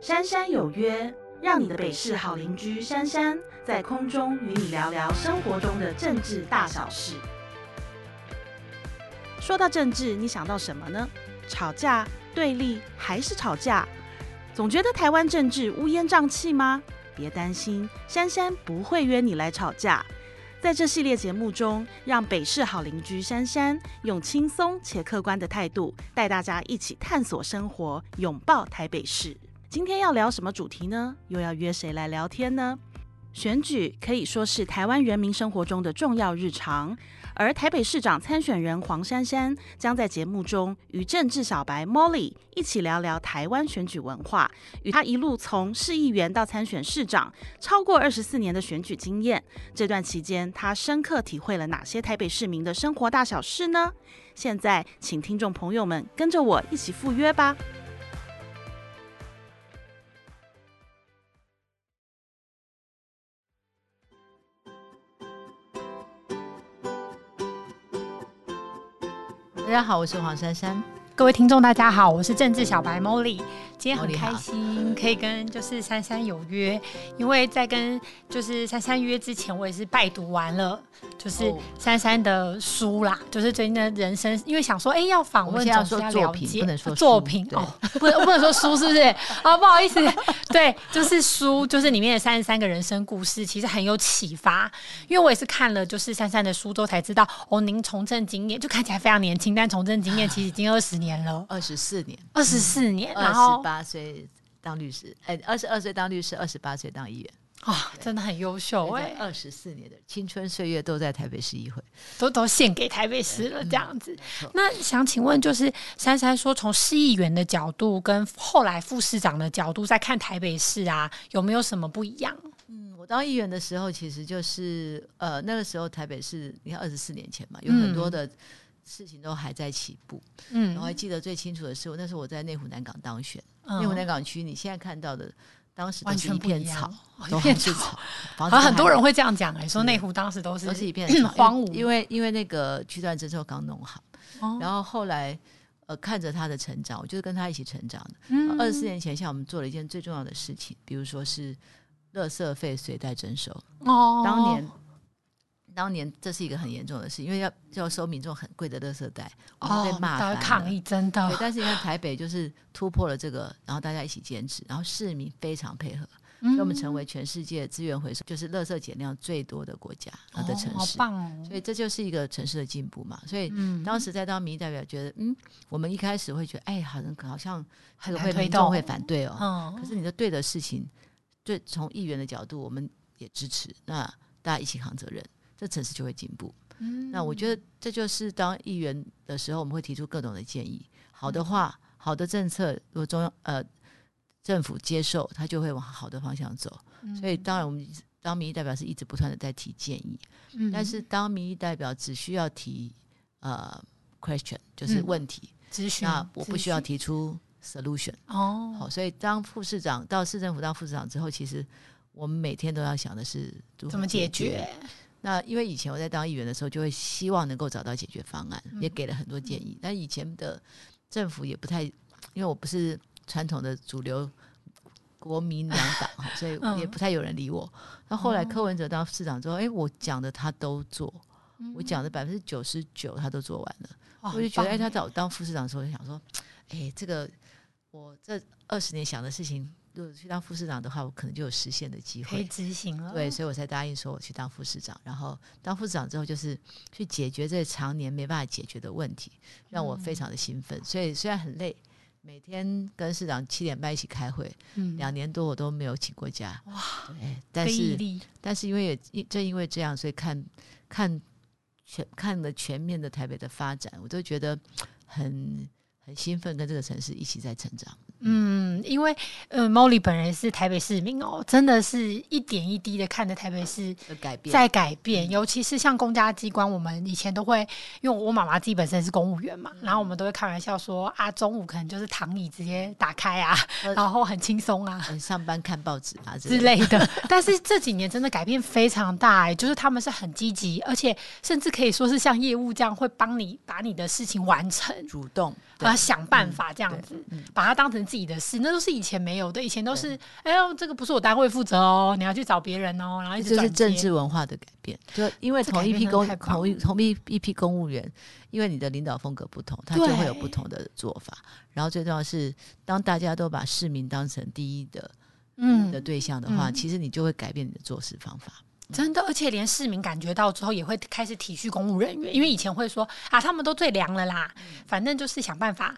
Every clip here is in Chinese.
珊珊有约，让你的北市好邻居珊珊在空中与你聊聊生活中的政治大小事。说到政治，你想到什么呢？吵架、对立，还是吵架？总觉得台湾政治乌烟瘴气吗？别担心，珊珊不会约你来吵架。在这系列节目中，让北市好邻居珊珊用轻松且客观的态度，带大家一起探索生活，拥抱台北市。今天要聊什么主题呢？又要约谁来聊天呢？选举可以说是台湾人民生活中的重要日常。而台北市长参选人黄珊珊将在节目中与政治小白 Molly 一起聊聊台湾选举文化，与他一路从市议员到参选市长，超过二十四年的选举经验。这段期间，他深刻体会了哪些台北市民的生活大小事呢？现在，请听众朋友们跟着我一起赴约吧。大家好，我是黄珊珊。各位听众，大家好，我是政治小白 Molly。今天很开心可以跟就是珊珊有约，因为在跟就是珊珊约之前，我也是拜读完了就是珊珊的书啦，就是最近的人生，因为想说哎要访问，要说作品，不能说作品哦，不不能说书是不是？啊不好意思，对，就是书，就是里面的三十三个人生故事，其实很有启发。因为我也是看了就是珊珊的书之后才知道，哦，您从政经验就看起来非常年轻，但从政经验其实已经二十年了，二十四年，二十四年，二十。八岁当律师，哎，二十二岁当律师，二十八岁当议员，啊，真的很优秀哎！二十四年的青春岁月都在台北市议会，都都献给台北市了，这样子。那想请问，就是珊珊说，从市议员的角度跟后来副市长的角度在看台北市啊，有没有什么不一样？嗯，我当议员的时候，其实就是呃，那个时候台北市，你看二十四年前嘛，有很多的。事情都还在起步，嗯，我还记得最清楚的是，那时候我在内湖南港当选，内湖南港区，你现在看到的，当时完全一片草，一片草，好像很多人会这样讲哎，说内湖当时都是都是一片 荒芜，因为因为那个区段征收刚弄好，然后后来呃看着他的成长，我就是跟他一起成长的。二十四年前，像我们做了一件最重要的事情，比如说是垃圾费随袋征收，哦，当年。当年这是一个很严重的事，因为要要收民众很贵的垃圾袋，我们被骂翻抗议真的。对，但是因为台北就是突破了这个，然后大家一起坚持，然后市民非常配合，所以我们成为全世界资源回收就是垃圾减量最多的国家的城市。棒哦！所以这就是一个城市的进步嘛。所以当时在当民意代表，觉得嗯，我们一开始会觉得哎，好像好像还会民众会反对哦。嗯。可是你的对的事情，对从议员的角度，我们也支持，那大家一起扛责任。这城市就会进步。那我觉得这就是当议员的时候，我们会提出各种的建议。好的话，好的政策，如果中央呃政府接受，它就会往好的方向走。所以，当然我们当民意代表是一直不断的在提建议。但是，当民意代表只需要提呃 question，就是问题咨询，那我不需要提出 solution。哦，好，所以当副市长到市政府当副市长之后，其实我们每天都要想的是怎么解决。那因为以前我在当议员的时候，就会希望能够找到解决方案，也给了很多建议。但以前的政府也不太，因为我不是传统的主流国民两党，所以也不太有人理我。那后来柯文哲当市长之后，哎，我讲的他都做，我讲的百分之九十九他都做完了，我就觉得，哎，他找我当副市长的时候，就想说，哎，这个我这二十年想的事情。如果去当副市长的话，我可能就有实现的机会，可以执行了。对，所以我才答应说我去当副市长。然后当副市长之后，就是去解决这常年没办法解决的问题，让我非常的兴奋。所以虽然很累，每天跟市长七点半一起开会，两年多我都没有请过假。哇，对，但是但是因为也正因为这样，所以看看全看了全面的台北的发展，我都觉得很很兴奋，跟这个城市一起在成长。嗯，因为呃，Molly 本人是台北市民哦，真的是一点一滴的看着台北市改变，在改变。尤其是像公家机关，我们以前都会，因为我妈妈自己本身是公务员嘛，然后我们都会开玩笑说啊，中午可能就是躺椅直接打开啊，然后很轻松啊，上班看报纸啊之类的。但是这几年真的改变非常大，哎，就是他们是很积极，而且甚至可以说是像业务这样会帮你把你的事情完成，主动。啊，想办法这样子，把它当成自己的事，那都是以前没有的。以前都是，哎呦，这个不是我单位负责哦，你要去找别人哦，然后一直就是政治文化的改变，就因为同一批公同一同一一批公务员，因为你的领导风格不同，他就会有不同的做法。然后最重要是，当大家都把市民当成第一的嗯的对象的话，其实你就会改变你的做事方法。真的，而且连市民感觉到之后，也会开始体恤公务人员，因为以前会说啊，他们都最凉了啦，反正就是想办法，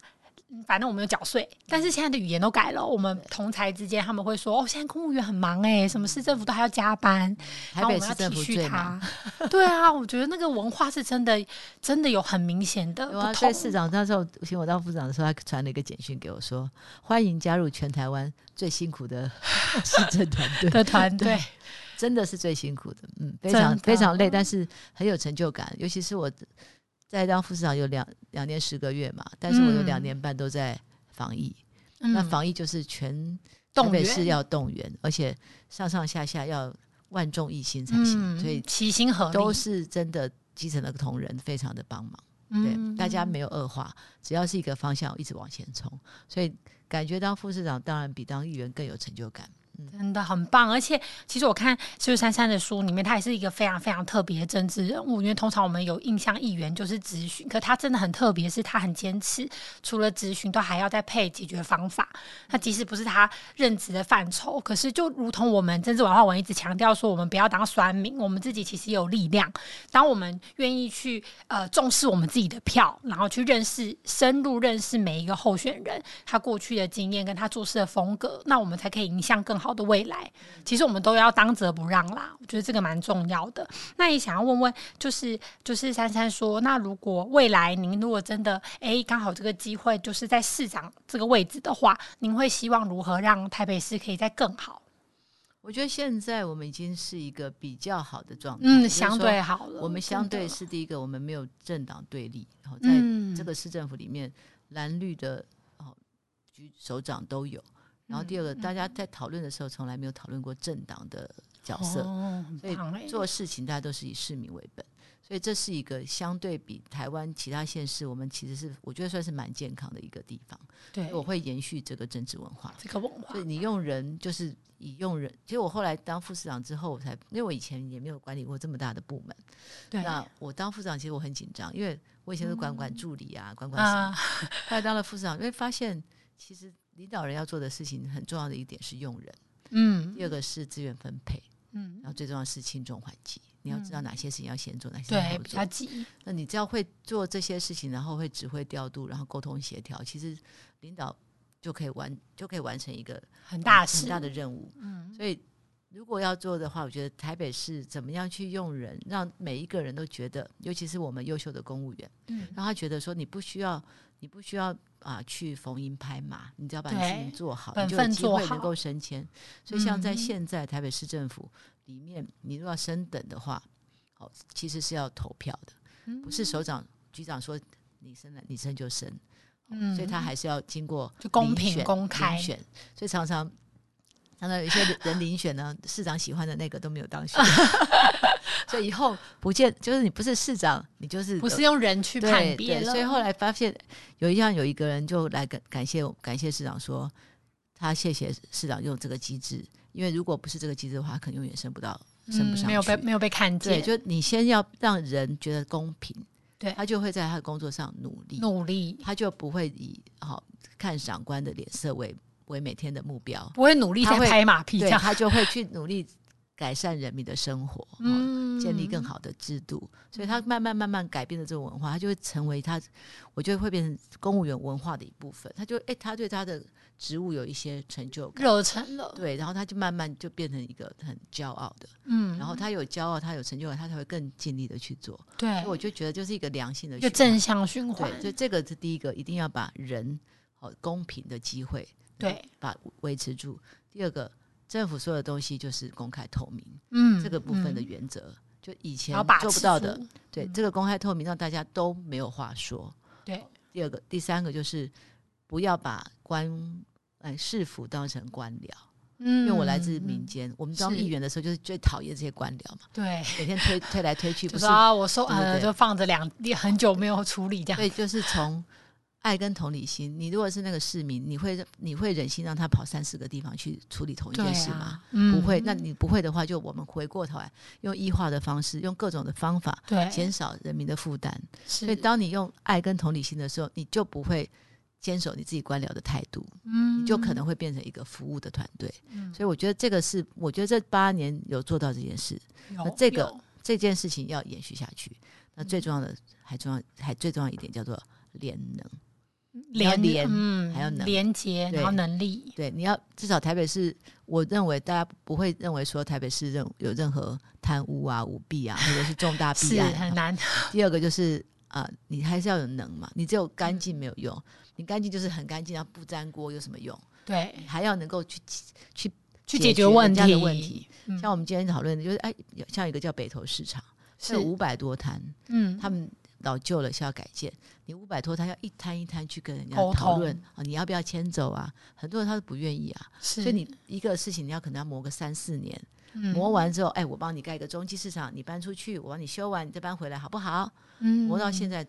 反正我们有缴税。但是现在的语言都改了，我们同才之间他们会说，哦，现在公务员很忙哎，什么市政府都还要加班，台北市政府最忙。对啊，我觉得那个文化是真的，真的有很明显的不同。市长那时候请我当副长的时候，他传了一个简讯给我说，欢迎加入全台湾最辛苦的 市政团队的团队。真的是最辛苦的，嗯，非常非常累，但是很有成就感。尤其是我在当副市长有两两年十个月嘛，但是我有两年半都在防疫。那防疫就是全动北市要动员，而且上上下下要万众一心才行，所以齐心合力都是真的基层的同仁非常的帮忙，对大家没有恶化，只要是一个方向一直往前冲，所以感觉当副市长当然比当议员更有成就感。真的很棒，而且其实我看就是珊珊的书里面，他也是一个非常非常特别的政治人物。因为通常我们有印象议员就是咨询，可他真的很特别，是他很坚持，除了咨询都还要再配解决方法。那即使不是他任职的范畴，可是就如同我们政治文化，我一直强调说，我们不要当酸民，我们自己其实有力量。当我们愿意去呃重视我们自己的票，然后去认识、深入认识每一个候选人，他过去的经验跟他做事的风格，那我们才可以影响更好。的未来，其实我们都要当责不让啦。我觉得这个蛮重要的。那也想要问问，就是就是珊珊说，那如果未来您如果真的哎刚好这个机会就是在市长这个位置的话，您会希望如何让台北市可以再更好？我觉得现在我们已经是一个比较好的状态，嗯，相对好了。我们相对是第一个，我们没有政党对立，然后在这个市政府里面，蓝绿的哦局首长都有。然后第二个，大家在讨论的时候从来没有讨论过政党的角色，所以做事情大家都是以市民为本，所以这是一个相对比台湾其他县市，我们其实是我觉得算是蛮健康的一个地方。对，我会延续这个政治文化，这个文化。所以你用人就是以用人，其实我后来当副市长之后，我才因为我以前也没有管理过这么大的部门。对，那我当副市长其实我很紧张，因为我以前是管管助理啊，管管什么，后来当了副市长，因为发现其实。领导人要做的事情很重要的一点是用人，嗯，第二个是资源分配，嗯，然后最重要是轻重缓急，你要知道哪些事情要先做，哪些对比较急。那你只要会做这些事情，然后会指挥调度，然后沟通协调，其实领导就可以完就可以完成一个很大很大的任务。嗯，所以如果要做的话，我觉得台北市怎么样去用人，让每一个人都觉得，尤其是我们优秀的公务员，嗯，让他觉得说你不需要，你不需要。啊，去逢迎拍马，你只要把事情做好，你就有机会能够升迁。所以，像在现在台北市政府里面，你如果要升等的话，哦，其实是要投票的，不是首长、局长说你升了，你升就升。嗯，所以他还是要经过就公平、公开选。所以常常常常有一些 人遴选呢，市长喜欢的那个都没有当选。所以以后不见，就是你不是市长，你就是不是用人去判别所以后来发现，有一样有一个人就来感感谢感谢市长，说他谢谢市长用这个机制，因为如果不是这个机制的话，可能永远升不到，升不上去，没有被没有被看见。对，就你先要让人觉得公平，对他就会在他的工作上努力，努力，他就不会以好看长官的脸色为为每天的目标，不会努力在拍马屁，这样他就会去努力。改善人民的生活，嗯，建立更好的制度，所以他慢慢慢慢改变了这种文化，他就会成为他，我觉得会变成公务员文化的一部分。他就哎，他对他的职务有一些成就感、有成了，对，然后他就慢慢就变成一个很骄傲的，嗯，然后他有骄傲，他有成就感，他才会更尽力的去做。对，我就觉得就是一个良性的，就正向循环。对，所以这个是第一个，一定要把人哦公平的机会对把维持住。第二个。政府所有的东西就是公开透明，嗯，这个部分的原则，就以前做不到的，对，这个公开透明让大家都没有话说。对，第二个、第三个就是不要把官哎市府当成官僚，嗯，因为我来自民间，我们当议员的时候就是最讨厌这些官僚嘛，对，每天推推来推去，不是啊，我说呃就放着两很久没有处理这样，对，就是从爱跟同理心，你如果是那个市民，你会你会忍心让他跑三四个地方去处理同一件事吗？不会。那你不会的话，就我们回过头来用异化的方式，用各种的方法，对，减少人民的负担。所以，当你用爱跟同理心的时候，你就不会坚守你自己官僚的态度，嗯，你就可能会变成一个服务的团队。嗯，所以我觉得这个是，我觉得这八年有做到这件事，那这个这件事情要延续下去。那最重要的，还重要，还最重要一点叫做联能。连连，嗯，还要能连接，然后能力，对，你要至少台北市，我认为大家不会认为说台北市任有任何贪污啊、舞弊啊，或者是重大 弊案很难。第二个就是啊，你还是要有能嘛，你只有干净没有用，你干净就是很干净，然后不粘锅有什么用？对，还要能够去去去解决问题。问题，像我们今天讨论的，就是哎，像一个叫北投市场，是五百多摊，嗯，他们。老旧了需要改建，你五百多他要一摊一摊去跟人家讨论啊，你要不要迁走啊？很多人他都不愿意啊，所以你一个事情你要可能要磨个三四年，磨完之后，哎，我帮你盖一个中继市场，你搬出去，我帮你修完，你再搬回来，好不好？嗯，磨到现在，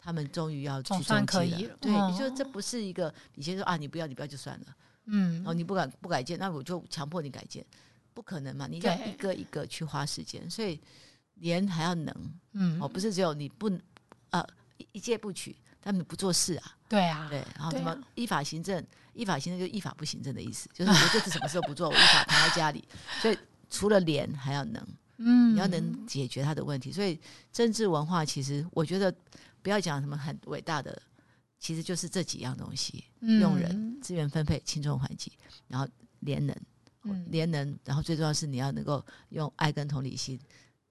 他们终于要去中继了。对，你说这不是一个，你先说啊，你不要，你不要就算了，嗯，哦，你不敢不改建，那我就强迫你改建，不可能嘛？你要一个一个去花时间，所以。连还要能，嗯，哦，不是只有你不，呃，一届不取，但你不做事啊，对啊，对，然后什么依法行政，依法行政就依法不行政的意思，就是我这次什么时候不做，我依法躺在家里。所以除了连还要能，嗯，你要能解决他的问题。所以政治文化其实我觉得不要讲什么很伟大的，其实就是这几样东西：用人、资源分配、轻重缓急，然后连能，连能，然后最重要是你要能够用爱跟同理心。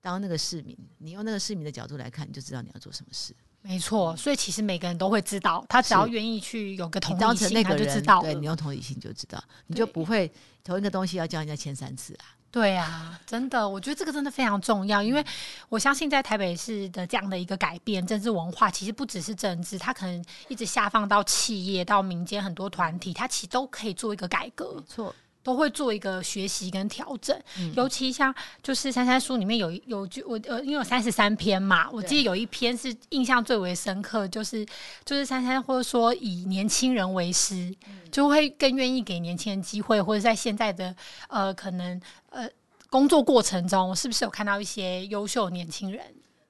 当那个市民，你用那个市民的角度来看，你就知道你要做什么事。没错，所以其实每个人都会知道，他只要愿意去有个同理心，他就知道。对你用同理心就知道，你就不会同一个东西要叫人家签三次啊。对啊，真的，我觉得这个真的非常重要，因为我相信在台北市的这样的一个改变，政治文化其实不只是政治，它可能一直下放到企业、到民间很多团体，它其实都可以做一个改革。没错。都会做一个学习跟调整，尤其像就是三三书里面有有句我呃，因为有三十三篇嘛，我记得有一篇是印象最为深刻，就是就是三三或者说以年轻人为师，就会更愿意给年轻人机会，或者在现在的呃可能呃工作过程中，是不是有看到一些优秀年轻人？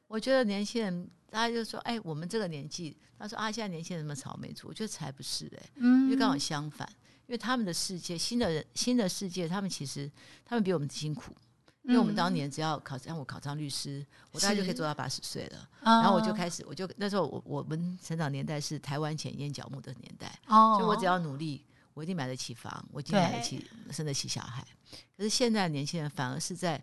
我觉得年轻人，大家就说，哎，我们这个年纪，他说啊，现在年轻人什么草莓族，我觉得才不是哎，因为刚好相反。因为他们的世界，新的人，新的世界，他们其实他们比我们辛苦。因为我们当年只要考，让我考上律师，我大概就可以做到八十岁了。然后我就开始，我就那时候我我们成长年代是台湾前烟角木的年代，所以我只要努力，我一定买得起房，我一定买得起，生得起小孩。可是现在年轻人反而是在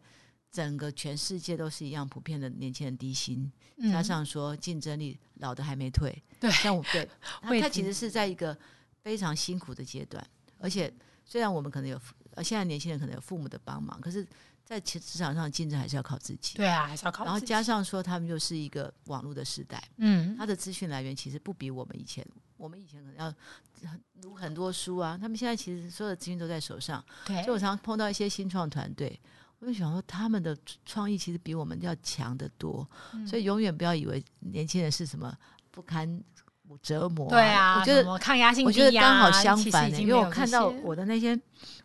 整个全世界都是一样普遍的年轻人低薪，加上说竞争力老的还没退，对，像我对，他其实是在一个。非常辛苦的阶段，而且虽然我们可能有呃，现在年轻人可能有父母的帮忙，可是，在职职场上竞争还是要靠自己。对啊，还是要靠。然后加上说，他们又是一个网络的时代，嗯，他的资讯来源其实不比我们以前，我们以前可能要读很多书啊，他们现在其实所有的资讯都在手上。对，所以我常常碰到一些新创团队，我就想说，他们的创意其实比我们要强得多，所以永远不要以为年轻人是什么不堪。折磨，对啊，我觉得抗压性，我觉得刚好相反，因为我看到我的那些，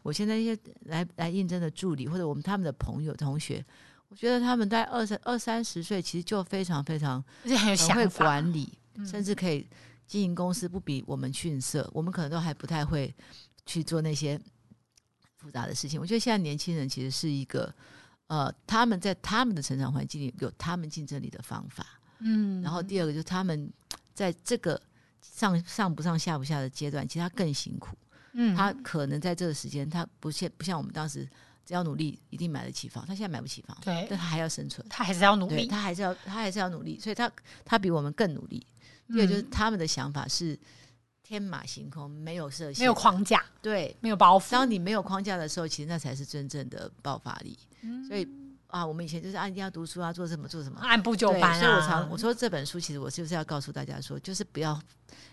我现在一些来来应征的助理或者我们他们的朋友同学，我觉得他们在二三二三十岁，其实就非常非常而且很有会管理，甚至可以经营公司，不比我们逊色。我们可能都还不太会去做那些复杂的事情。我觉得现在年轻人其实是一个，呃，他们在他们的成长环境里有他们竞争力的方法，嗯，然后第二个就是他们。在这个上上不上下不下的阶段，其实他更辛苦。嗯，他可能在这个时间，他不像不像我们当时，只要努力一定买得起房。他现在买不起房，对，但他还要生存，他还是要努力，他还是要他还是要努力，所以他他比我们更努力。第二就是他们的想法是天马行空，没有设限，没有框架，对，没有包袱。当你没有框架的时候，其实那才是真正的爆发力。嗯所以。啊，我们以前就是啊，一定要读书啊，做什么做什么，按部就班。所以我常我说这本书，其实我就是要告诉大家说，就是不要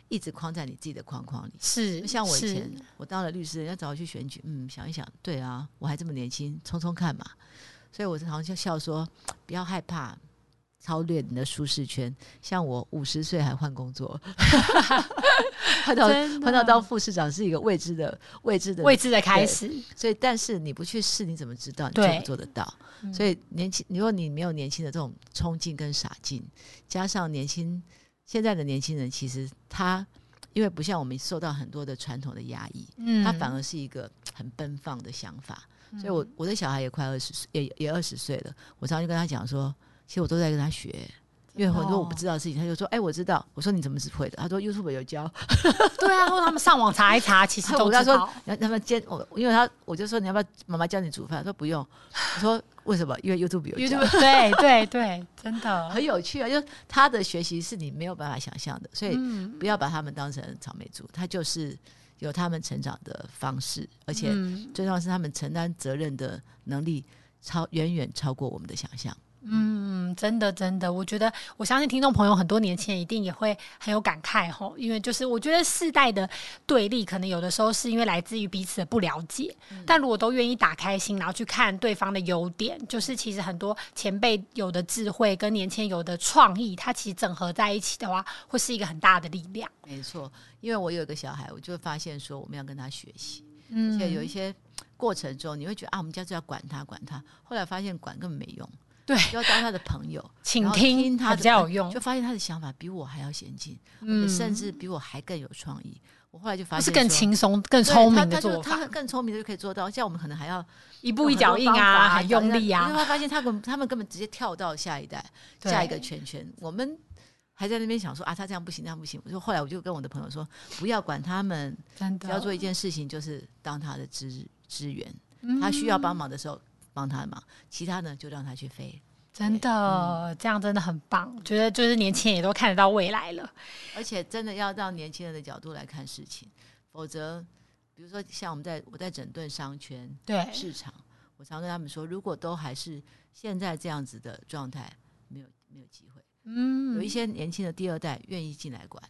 一直框在你自己的框框里。是，像我以前，我当了律师，人家找我去选举，嗯，想一想，对啊，我还这么年轻，冲冲看嘛。所以我常常就笑说，不要害怕超越你的舒适圈。像我五十岁还换工作，换到换到当副市长是一个未知的未知的未知的开始。所以，但是你不去试，你怎么知道你做不做得到？所以年轻，如果你没有年轻的这种冲劲跟傻劲，加上年轻现在的年轻人，其实他因为不像我们受到很多的传统的压抑，嗯，他反而是一个很奔放的想法。所以我我的小孩也快二十岁，也也二十岁了。我常常就跟他讲说，其实我都在跟他学，因为很多我不知道的事情，他就说：“哎，我知道。”我说：“你怎么是会的？”他说：“YouTube 有教。”对啊，或者他们上网查一查，其实 都知道。他他们煎我，因为他我就说：“你要不要妈妈教你煮饭？”他说：“不用。”我说：“为什么？因为 YouTube 有教。”对对对，真的 很有趣啊！就他的学习是你没有办法想象的，所以不要把他们当成草莓族，他就是。有他们成长的方式，而且最重要是他们承担责任的能力超远远超过我们的想象。嗯，真的，真的，我觉得，我相信听众朋友很多年轻人一定也会很有感慨吼，因为就是我觉得世代的对立，可能有的时候是因为来自于彼此的不了解，但如果都愿意打开心，然后去看对方的优点，就是其实很多前辈有的智慧跟年轻人有的创意，它其实整合在一起的话，会是一个很大的力量。没错，因为我有一个小孩，我就会发现说，我们要跟他学习，而且有一些过程中，你会觉得啊，我们家就要管他，管他，后来发现管根本没用。对，要当他的朋友，请听他比较有用，就发现他的想法比我还要先进，嗯，甚至比我还更有创意。我后来就发现是更轻松、更聪明的做法，他更聪明的就可以做到。像我们可能还要一步一脚印啊，很用力啊。因为他发现他们他们根本直接跳到下一代、下一个圈圈。我们还在那边想说啊，他这样不行，那样不行。我说后来我就跟我的朋友说，不要管他们，只要做一件事情，就是当他的支支援。他需要帮忙的时候。帮他忙，其他呢就让他去飞。真的，这样真的很棒。觉得就是年轻人也都看得到未来了，而且真的要让年轻人的角度来看事情，否则，比如说像我们在我在整顿商圈对市场，我常跟他们说，如果都还是现在这样子的状态，没有没有机会。嗯，有一些年轻的第二代愿意进来管。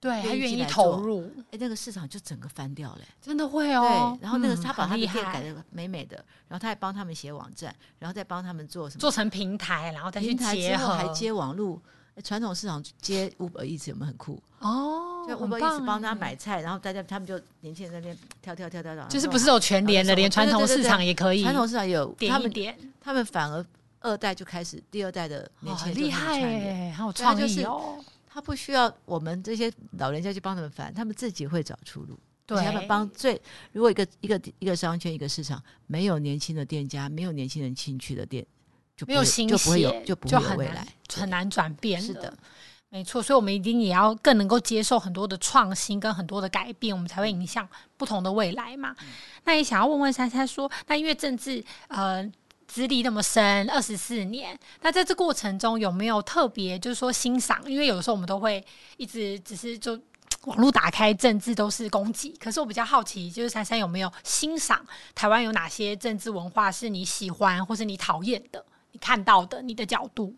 对他愿意投入，哎，那个市场就整个翻掉了，真的会哦。对，然后那个他把他的店改的美美的，然后他还帮他们写网站，然后再帮他们做什么？做成平台，然后再去结合，还接网络。传统市场接 Uber 一直有没有很酷？哦，就 Uber 一直帮他买菜，然后大家他们就年轻人那边跳跳跳跳跳，就是不是有全联的，连传统市场也可以。传统市场有他们点，他们反而二代就开始，第二代的年轻人厉害哎，好创意哦。他不需要我们这些老人家去帮他们烦，他们自己会找出路。对，他们帮最如果一个一个一个商圈一个市场没有年轻的店家，没有年轻人进去的店，就没有新就不会有就不会有未来，很难转变。是的，没错。所以，我们一定也要更能够接受很多的创新跟很多的改变，我们才会影响不同的未来嘛。那也想要问问珊珊说，那因为政治呃。资历那么深，二十四年。那在这过程中有没有特别，就是说欣赏？因为有的时候我们都会一直只是就网络打开政治都是攻击。可是我比较好奇，就是珊珊有没有欣赏台湾有哪些政治文化是你喜欢或是你讨厌的？你看到的你的角度？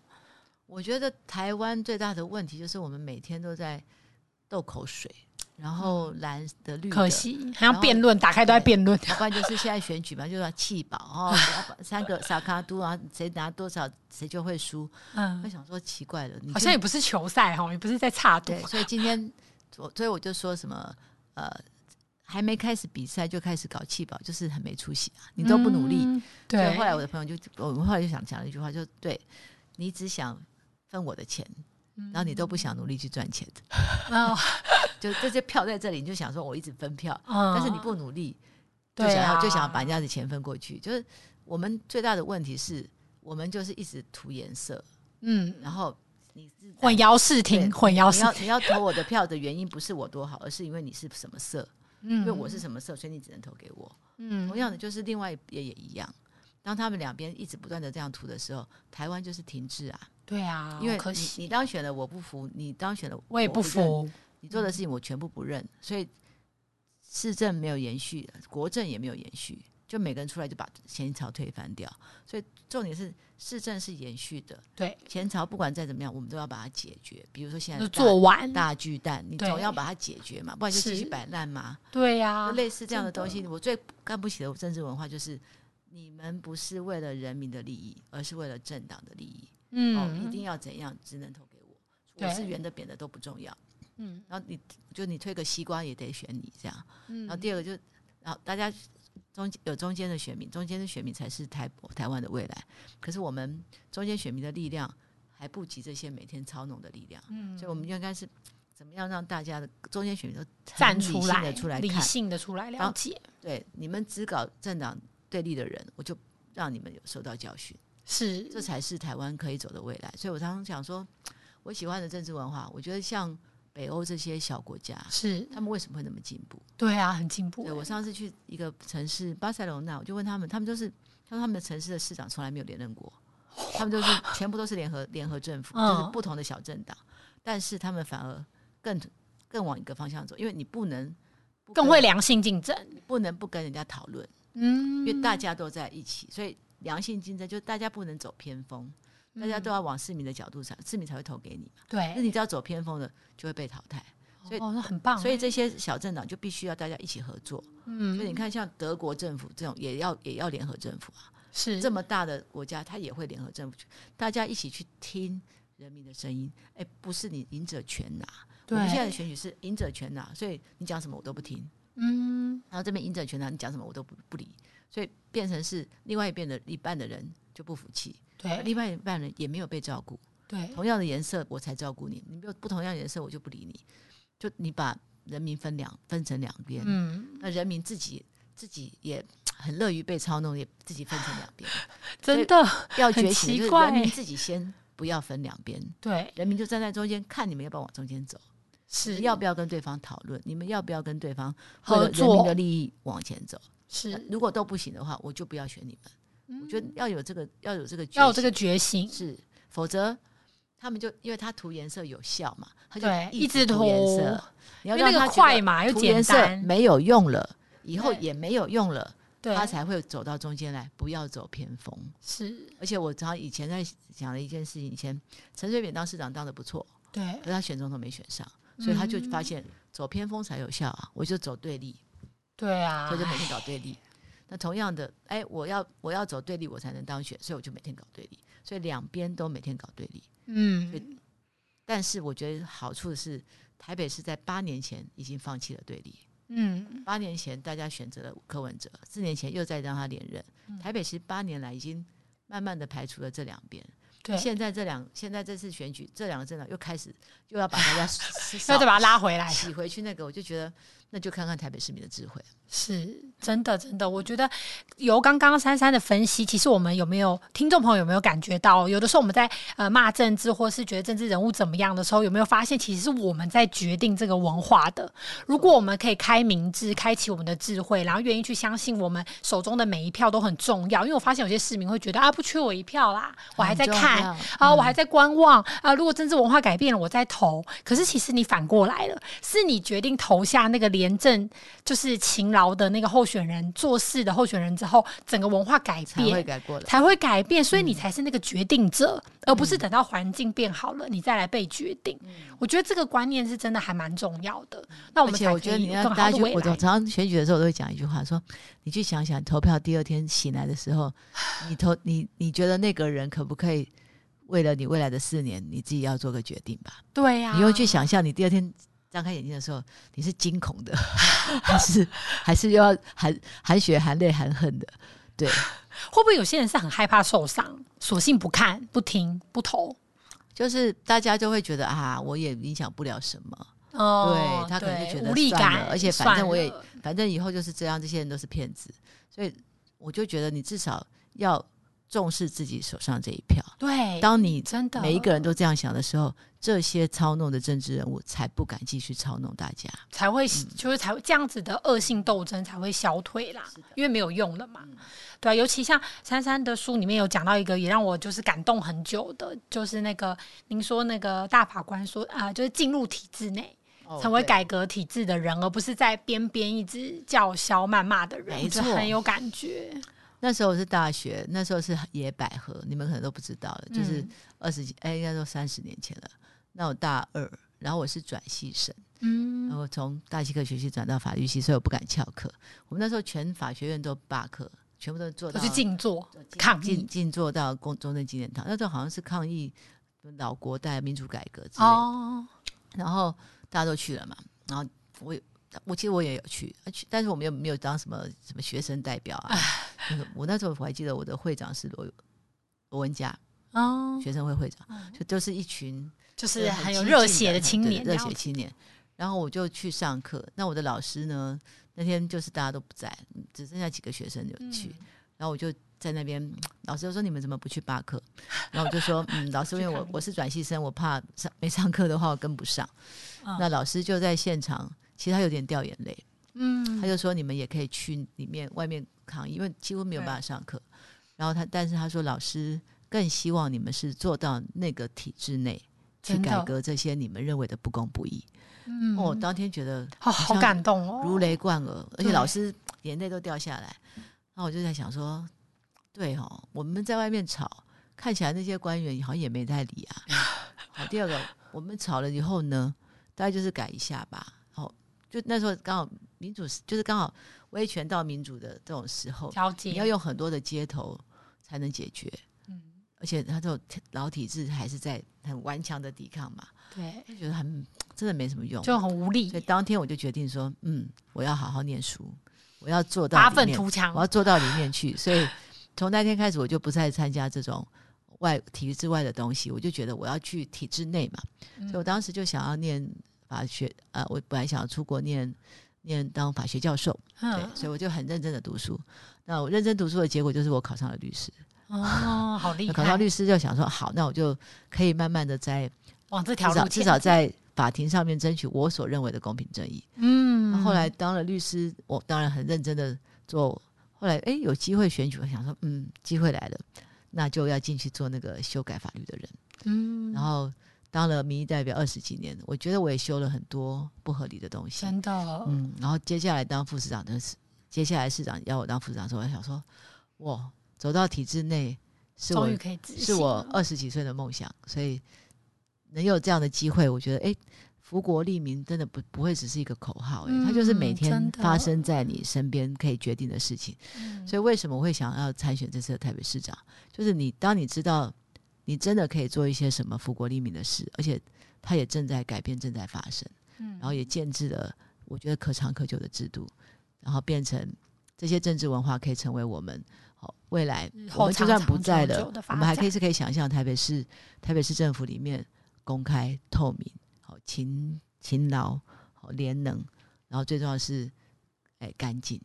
我觉得台湾最大的问题就是我们每天都在斗口水。然后蓝的绿，可惜还要辩论，打开都在辩论。不然就是现在选举嘛，就要弃保哦，三个萨卡都啊，谁拿多少谁就会输。嗯，我想说奇怪了，好像也不是球赛哈，也不是在差对，所以今天我所以我就说什么呃，还没开始比赛就开始搞气保，就是很没出息啊！你都不努力。对，后来我的朋友就我们后来就想讲了一句话，就对你只想分我的钱。然后你都不想努力去赚钱的，就这些票在这里，你就想说我一直分票，但是你不努力，就想要就想要把人家的钱分过去。就是我们最大的问题是我们就是一直涂颜色，嗯，然后你混淆视听，混淆视听。你要投我的票的原因不是我多好，而是因为你是什么色，嗯，因为我是什么色，所以你只能投给我。嗯，同样的就是另外一边也一样，当他们两边一直不断的这样涂的时候，台湾就是停滞啊。对啊，因为你你当选了，我不服；你当选了，我也不服。你做的事情我全部不认，所以市政没有延续，国政也没有延续，就每个人出来就把前朝推翻掉。所以重点是市政是延续的，对前朝不管再怎么样，我们都要把它解决。比如说现在做完大巨蛋，你总要把它解决嘛，不然就继续摆烂嘛。对呀，类似这样的东西，我最看不起的政治文化就是你们不是为了人民的利益，而是为了政党的利益。嗯，一定要怎样，只能投给我。我是圆的、扁的都不重要。嗯，然后你就你推个西瓜也得选你这样。嗯，然后第二个就，然后大家中有中间的选民，中间的选民才是台台湾的未来。可是我们中间选民的力量还不及这些每天操弄的力量。嗯，所以我们应该是怎么样让大家的中间选民都站出来，出来理性的出来了解。对，你们只搞政党对立的人，我就让你们有受到教训。是，这才是台湾可以走的未来。所以我常常想说，我喜欢的政治文化，我觉得像北欧这些小国家，是他们为什么会那么进步？对啊，很进步。对我上次去一个城市巴塞罗那，我就问他们，他们都是他说他们的城市的市长从来没有连任过，他们都是全部都是联合联合政府，就是不同的小政党，但是他们反而更更往一个方向走，因为你不能更会良性竞争，不能不跟人家讨论，嗯，因为大家都在一起，所以。良性竞争，就大家不能走偏锋，大家都要往市民的角度上，市民才会投给你嘛。对，那你只要走偏锋的，就会被淘汰。所以，哦，那很棒。所以这些小政党就必须要大家一起合作。嗯，所以你看，像德国政府这种，也要也要联合政府啊。是这么大的国家，他也会联合政府，大家一起去听人民的声音。哎，不是你赢者全拿。我们现在的选举是赢者全拿，所以你讲什么我都不听。嗯，然后这边赢者全拿，你讲什么我都不不理。所以变成是另外一边的一半的人就不服气，对，另外一半人也没有被照顾，对，同样的颜色我才照顾你，你没有不同样颜色我就不理你，就你把人民分两分成两边，嗯，那人民自己自己也很乐于被操弄，也自己分成两边，真的要觉醒，就是人民自己先不要分两边，对，人民就站在中间看你们要不要往中间走，是。要不要跟对方讨论，你们要不要跟对方合作，人民的利益往前走。是，如果都不行的话，我就不要选你们。我觉得要有这个，要有这个，要有这个决心。是，否则他们就因为他涂颜色有效嘛，他就一直涂颜色。你要让他快嘛，又简单，没有用了，以后也没有用了，他才会走到中间来，不要走偏锋。是，而且我常以前在讲的一件事情，以前陈水扁当市长当的不错，对，可他选总统没选上，所以他就发现走偏锋才有效啊，我就走对立。对啊，所以就每天搞对立。那同样的，哎，我要我要走对立，我才能当选，所以我就每天搞对立。所以两边都每天搞对立。嗯。但是我觉得好处是，台北是在八年前已经放弃了对立。嗯。八年前大家选择了柯文哲，四年前又再让他连任。台北其实八年来已经慢慢的排除了这两边。对。现在这两，现在这次选举，这两个政党又开始又要把大家 又再把他拉回来，洗回去那个，我就觉得。那就看看台北市民的智慧，是真的，真的。我觉得由刚刚珊珊的分析，其实我们有没有听众朋友有没有感觉到，有的时候我们在呃骂政治，或是觉得政治人物怎么样的时候，有没有发现其实是我们在决定这个文化的？如果我们可以开明智，开启我们的智慧，然后愿意去相信我们手中的每一票都很重要。因为我发现有些市民会觉得啊，不缺我一票啦，我还在看啊，我还在观望啊。如果政治文化改变了，我再投。可是其实你反过来了，是你决定投下那个。廉政就是勤劳的那个候选人，做事的候选人之后，整个文化改变才会改过才会改变，所以你才是那个决定者，而不是等到环境变好了，你再来被决定。我觉得这个观念是真的还蛮重要的。那我们我觉得你要大家去，我常常选举的时候，我都会讲一句话，说你去想想，投票第二天醒来的时候，你投你你觉得那个人可不可以为了你未来的四年，你自己要做个决定吧？对呀，你又去想象你第二天。张开眼睛的时候，你是惊恐的，还是还是又要含含血、含泪、含恨的？对，会不会有些人是很害怕受伤，索性不看、不听、不投？就是大家就会觉得啊，我也影响不了什么。哦，对他可能就觉得无力感，而且反正我也反正以后就是这样，这些人都是骗子，所以我就觉得你至少要。重视自己手上这一票，对。当你真的。每一个人都这样想的时候，这些操弄的政治人物才不敢继续操弄大家，才会就是才会这样子的恶性斗争才会消退啦，因为没有用了嘛。对啊，尤其像珊珊的书里面有讲到一个，也让我就是感动很久的，就是那个您说那个大法官说啊，就是进入体制内，成为改革体制的人，而不是在边边一直叫嚣谩骂的人，没错，很有感觉。那时候是大学，那时候是野百合，你们可能都不知道了，就是二十几哎，应该说三十年前了。那我大二，然后我是转系生，嗯，然后从大气科学系转到法律系，所以我不敢翘课。我们那时候全法学院都罢课，全部都做到去静坐抗议，静坐到公中正纪念堂，那时候好像是抗议老国代民主改革之类的。然后大家都去了嘛，然后我我其实我也有去，去，但是我们又没有当什么什么学生代表啊。我那时候我还记得我的会长是罗罗文佳哦，学生会会长，就都是一群就是很有热血的青年，热血青年。然后我就去上课，那我的老师呢？那天就是大家都不在，只剩下几个学生有去。然后我就在那边，老师就说：“你们怎么不去罢课？”然后我就说：“嗯，老师，因为我我是转系生，我怕上没上课的话我跟不上。”那老师就在现场，其实他有点掉眼泪。嗯，他就说：“你们也可以去里面外面抗议，因为几乎没有办法上课。”然后他，但是他说：“老师更希望你们是做到那个体制内去改革这些你们认为的不公不义。”嗯，我当天觉得好感动哦，如雷贯耳，而且老师眼泪都掉下来。然后我就在想说，对哦，我们在外面吵，看起来那些官员好像也没在理啊。好，第二个，我们吵了以后呢，大概就是改一下吧。好，就那时候刚好民主就是刚好威权到民主的这种时候，你要用很多的街头才能解决。嗯，而且他这种老体制还是在很顽强的抵抗嘛。对，就觉得很。真的没什么用，就很无力。所以当天我就决定说，嗯，我要好好念书，我要做到发愤图强，我要做到里面去。所以从那天开始，我就不再参加这种外体育之外的东西。我就觉得我要去体制内嘛。所以我当时就想要念法学，呃，我本来想要出国念念当法学教授，对，所以我就很认真的读书。那我认真读书的结果就是我考上了律师。哦，好厉害！考上律师就想说，好，那我就可以慢慢的在往这条路，至少在。法庭上面争取我所认为的公平正义。嗯，后来当了律师，我当然很认真的做。后来哎，有机会选举，我想说，嗯，机会来了，那就要进去做那个修改法律的人。嗯，然后当了民意代表二十几年，我觉得我也修了很多不合理的东西。真的。嗯，然后接下来当副市长的是，接下来市长要我当副市长的时候，我想说，哇，走到体制内是我是我二十几岁的梦想，所以。能有这样的机会，我觉得，哎，福国利民真的不不会只是一个口号，哎，它就是每天发生在你身边可以决定的事情。所以，为什么我会想要参选这次的台北市长？就是你，当你知道你真的可以做一些什么福国利民的事，而且它也正在改变，正在发生，嗯然后也建制了我觉得可长可久的制度，然后变成这些政治文化可以成为我们好未来，我们就算不在了，我们还可以是可以想象台北市台北市政府里面。公开透明，好勤勤劳，好廉能，然后最重要是，哎干净，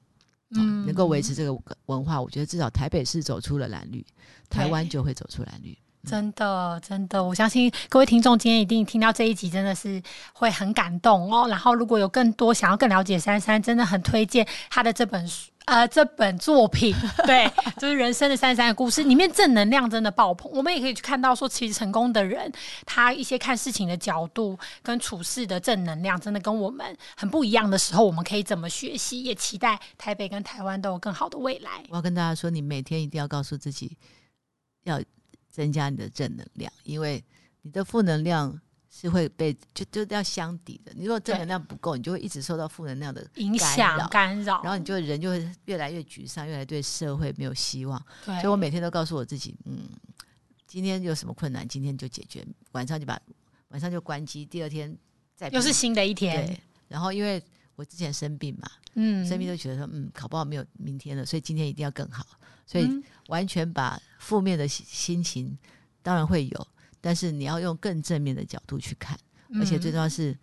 嗯，能够维持这个文化，我觉得至少台北市走出了蓝绿，台湾就会走出蓝绿。真的，真的，我相信各位听众今天一定听到这一集，真的是会很感动哦。然后，如果有更多想要更了解珊珊，真的很推荐他的这本书，呃，这本作品，对，就是人生的珊珊的故事，里面正能量真的爆棚。我们也可以去看到，说其实成功的人，他一些看事情的角度跟处事的正能量，真的跟我们很不一样的时候，我们可以怎么学习？也期待台北跟台湾都有更好的未来。我要跟大家说，你每天一定要告诉自己要。增加你的正能量，因为你的负能量是会被就就要相抵的。你如果正能量不够，你就会一直受到负能量的影响干扰，然后你就人就会越来越沮丧，越来对社会没有希望。所以我每天都告诉我自己，嗯，今天有什么困难，今天就解决，晚上就把晚上就关机，第二天再又是新的一天。对，然后因为我之前生病嘛，嗯，生病就觉得说，嗯，考不好没有明天了，所以今天一定要更好。所以完全把负面的心情当然会有，但是你要用更正面的角度去看，而且最重要是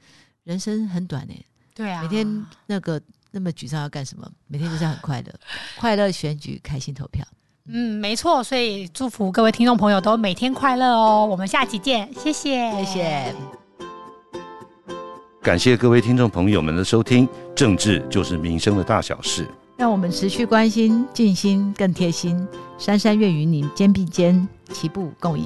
人生很短呢。对啊，每天那个那么沮丧要干什么？每天就是很快乐，快乐选举，开心投票。嗯，没错。所以祝福各位听众朋友都每天快乐哦。我们下期见，谢谢，谢谢。感谢各位听众朋友们的收听。政治就是民生的大小事。让我们持续关心，尽心更贴心。山山月与您肩并肩，齐步共赢。